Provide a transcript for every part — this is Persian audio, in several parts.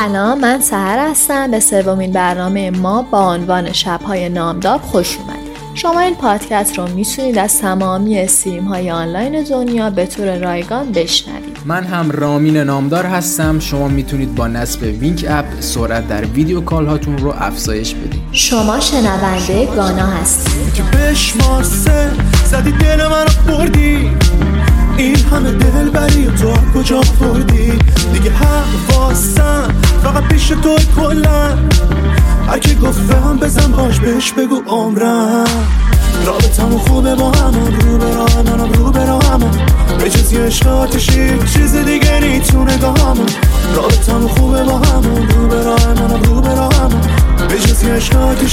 سلام من سحر هستم. به سومین برنامه ما با عنوان شبهای نامدار خوش اومدید. شما این پادکست رو می‌تونید از تمامی stream های آنلاین دنیا به طور رایگان بشنوید. من هم رامین نامدار هستم. شما می‌تونید با نصب Wynk app سرعت در video call هاتون رو افزایش بدید. شما شنونده Gaana هستید. که بشمار زدی دل من رو بردی. این همه دلبری تو کجا بردی دیگه حواسم فقط پیش تو کلا. هر کی گفته هم بزن باش بهش بگو عمرم. رابطمون خوبه با همون رو به منم رو به همون. به جز یه عشق چیز دیگه نیتونه گامون رابطمون خوبه با همون رو به منم رو به همون. به جز یه عشق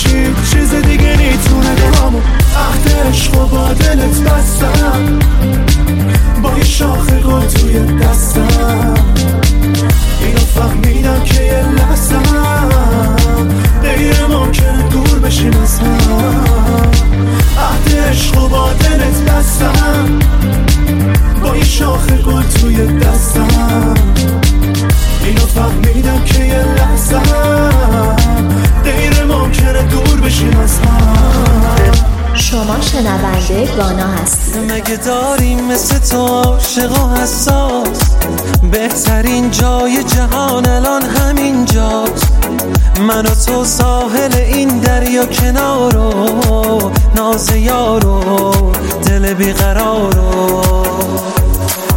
چیز دیگه نیتونه گامون عهد عشق و با دلت بستم. با یه شاخه گل توی دستم. فهمیدم که یه لحظم غیر ممکنه دور بشیم از هم. عهد عشق و با دلت بستم. با یه شاخه گل توی دستم شنونده گانا هستید مگه داریم مثل تو عاشق و حساس؟ بهترین جای جهان الان همین جاست من و تو ساحل این دریا کنارو ناز یارو دل بیقرارو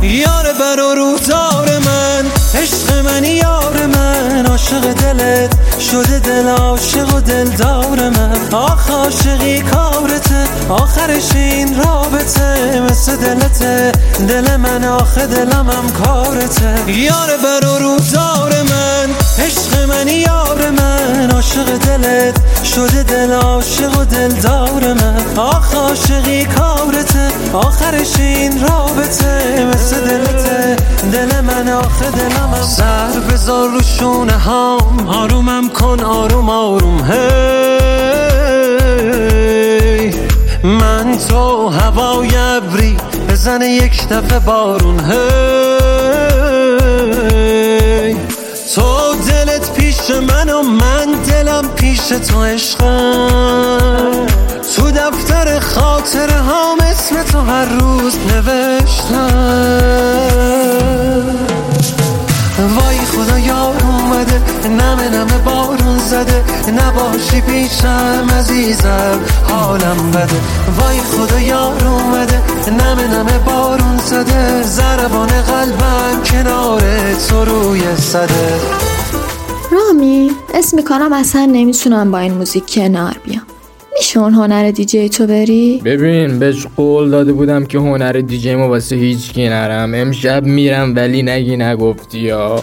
یار بر و روزار من عشق من یار من عاشق دلت شده دل عاشق و دلدار من. آخ عاشقی کارته آخرش این رابطه مثل دلته دل من آخه دلم هم کارته. یار بر و روزار من عشق من یار من عاشق دلت شده دل عاشق و دلدار من. آخ عاشقی کارته. آخرش این رابطه. مثل دلته. دل من آخه دلم هم سر بذار رو شونه هام. آرومم کن آروم آروم. هی. من تو هوای ابری. بزنه یک دفعه بارون. هی. تو دلت پیش من و من. پیش تو عشقم تو دفتر خاطره هام اسم تو هر روز نوشتم. وای خدا یار اومده نمه نمه بارون زده. نباشی پیشم عزیزم حالم بده. وای خدا یار اومده نمه نمه بارون زده. زربان قلبم کنار تو روی صده رامی اسم می‌کنم اصلا نمی‌تونم با این موزیک کنار بیام. میشه اون هنر دیجی تو بری؟ ببین بهش قول داده بودم که هنر دیجی ما واسه هیچ کی نرم. امشب میرم ولی نگی نگفتی یا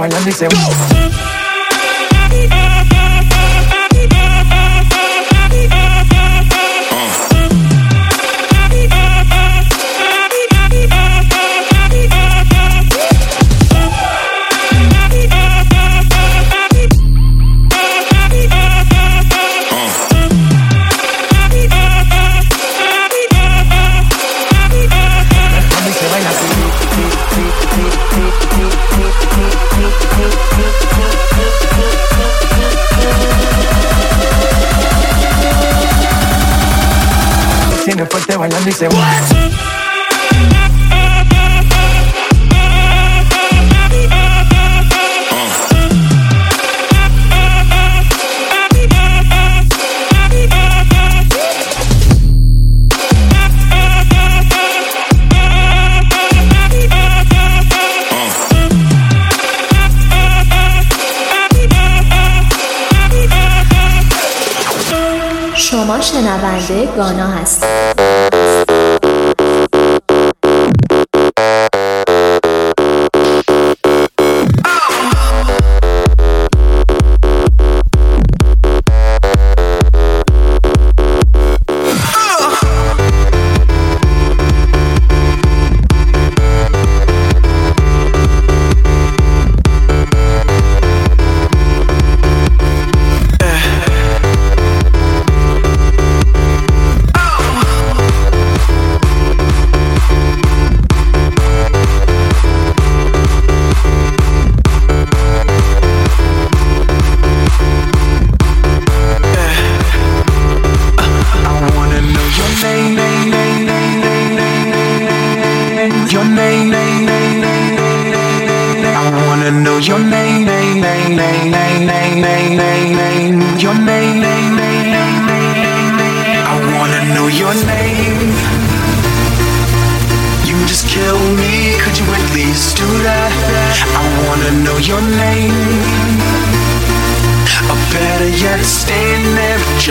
one, let me say. bailando y se va. شما شنونده گانا هستید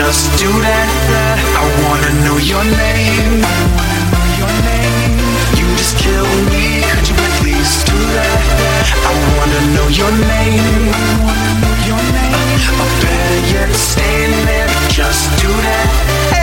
just do that. I wanna know your name. You just kill me. Could you please do that? I wanna know your name. Your Or better yet, stand there. Just do that.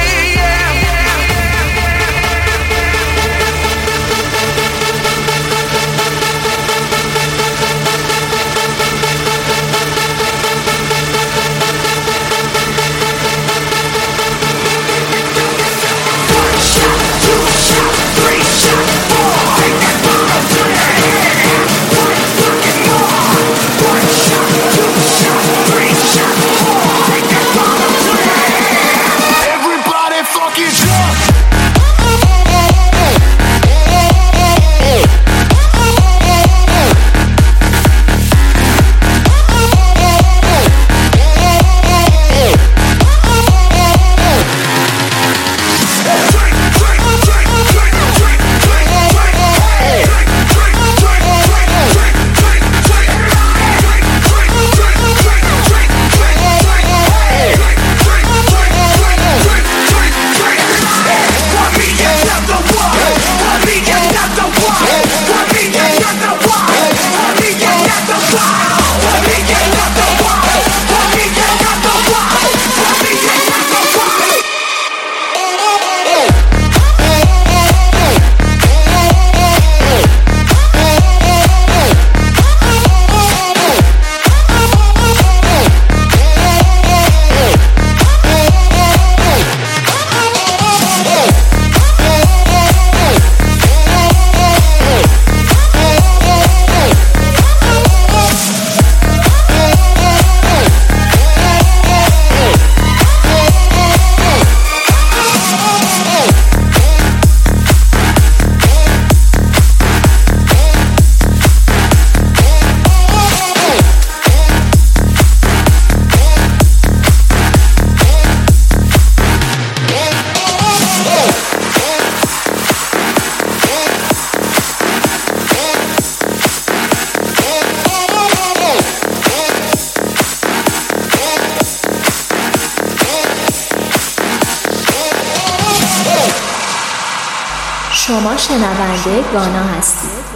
شما شنونده گانا هستید.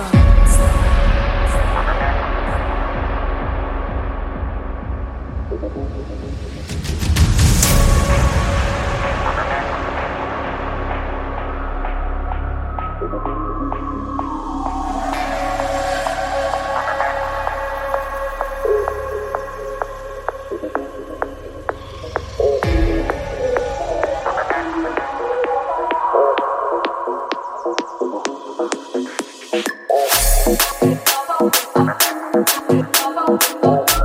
Oh,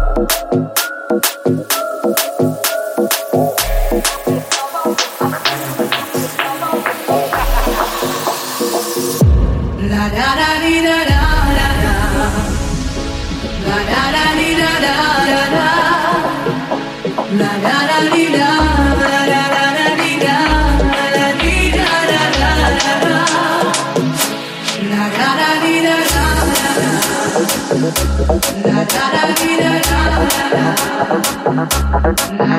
Yeah.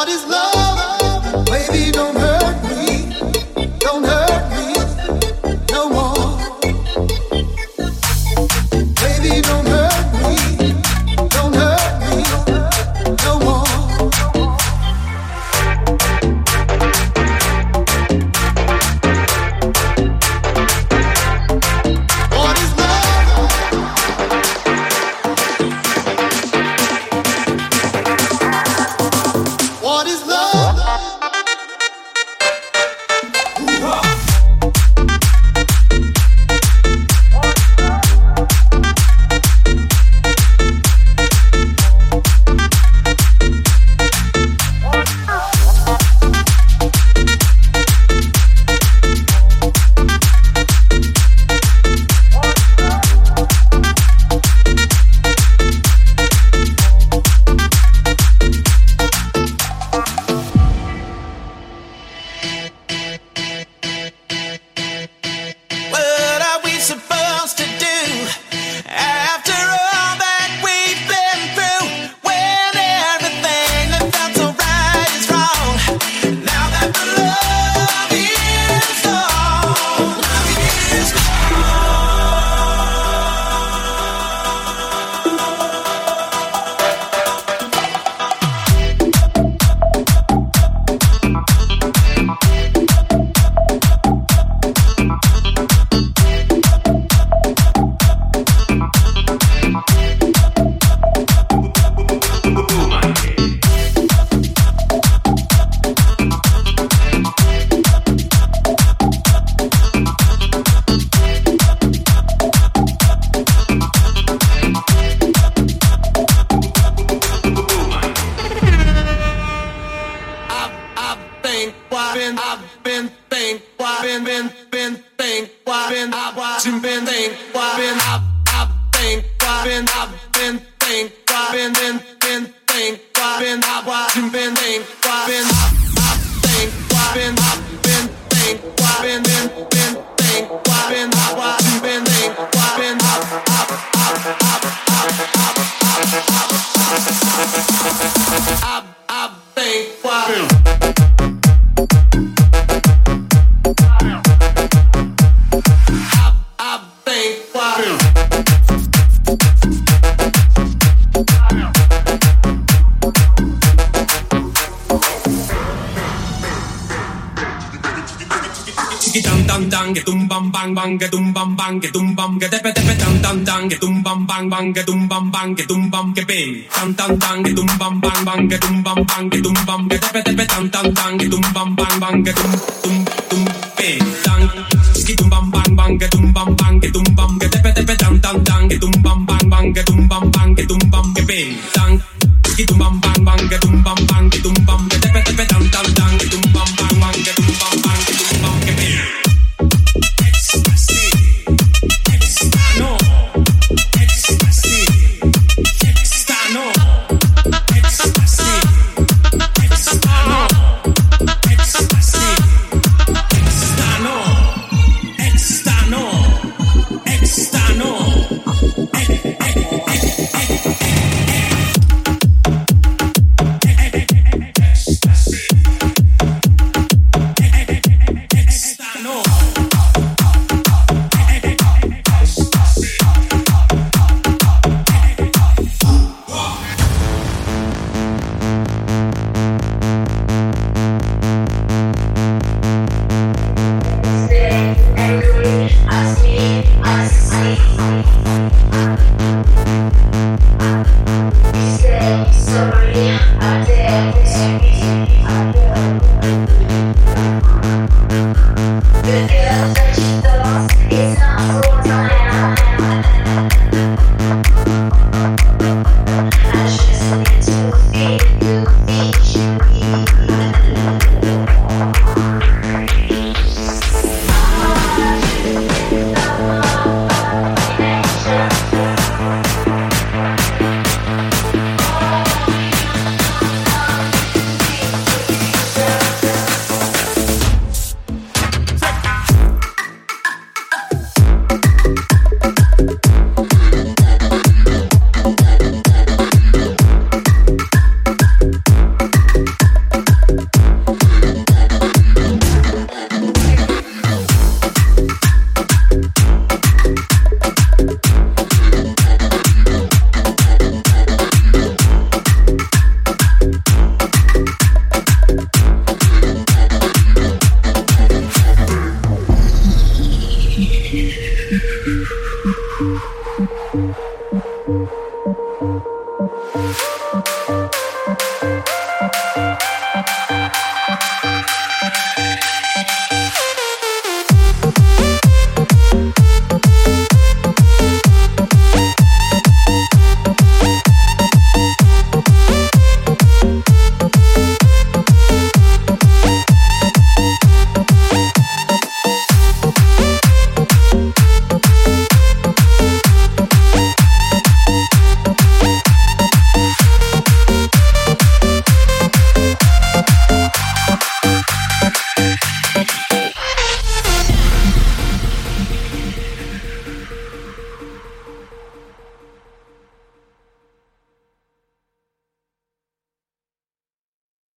What is love. I, I, think why. bam bang bang ga dum bam bang ga dum bam ga tepe tepe tam tam tam ga dum bam bang bang ga dum bam bang ga dum bam ga bing tam tam tam ga dum bam bang bang ga dum bam bang ga dum bam ga tepe tepe tam tam tam ga dum bam bang bang ga dum dum dum bing tang ski dum bam bang bang ga dum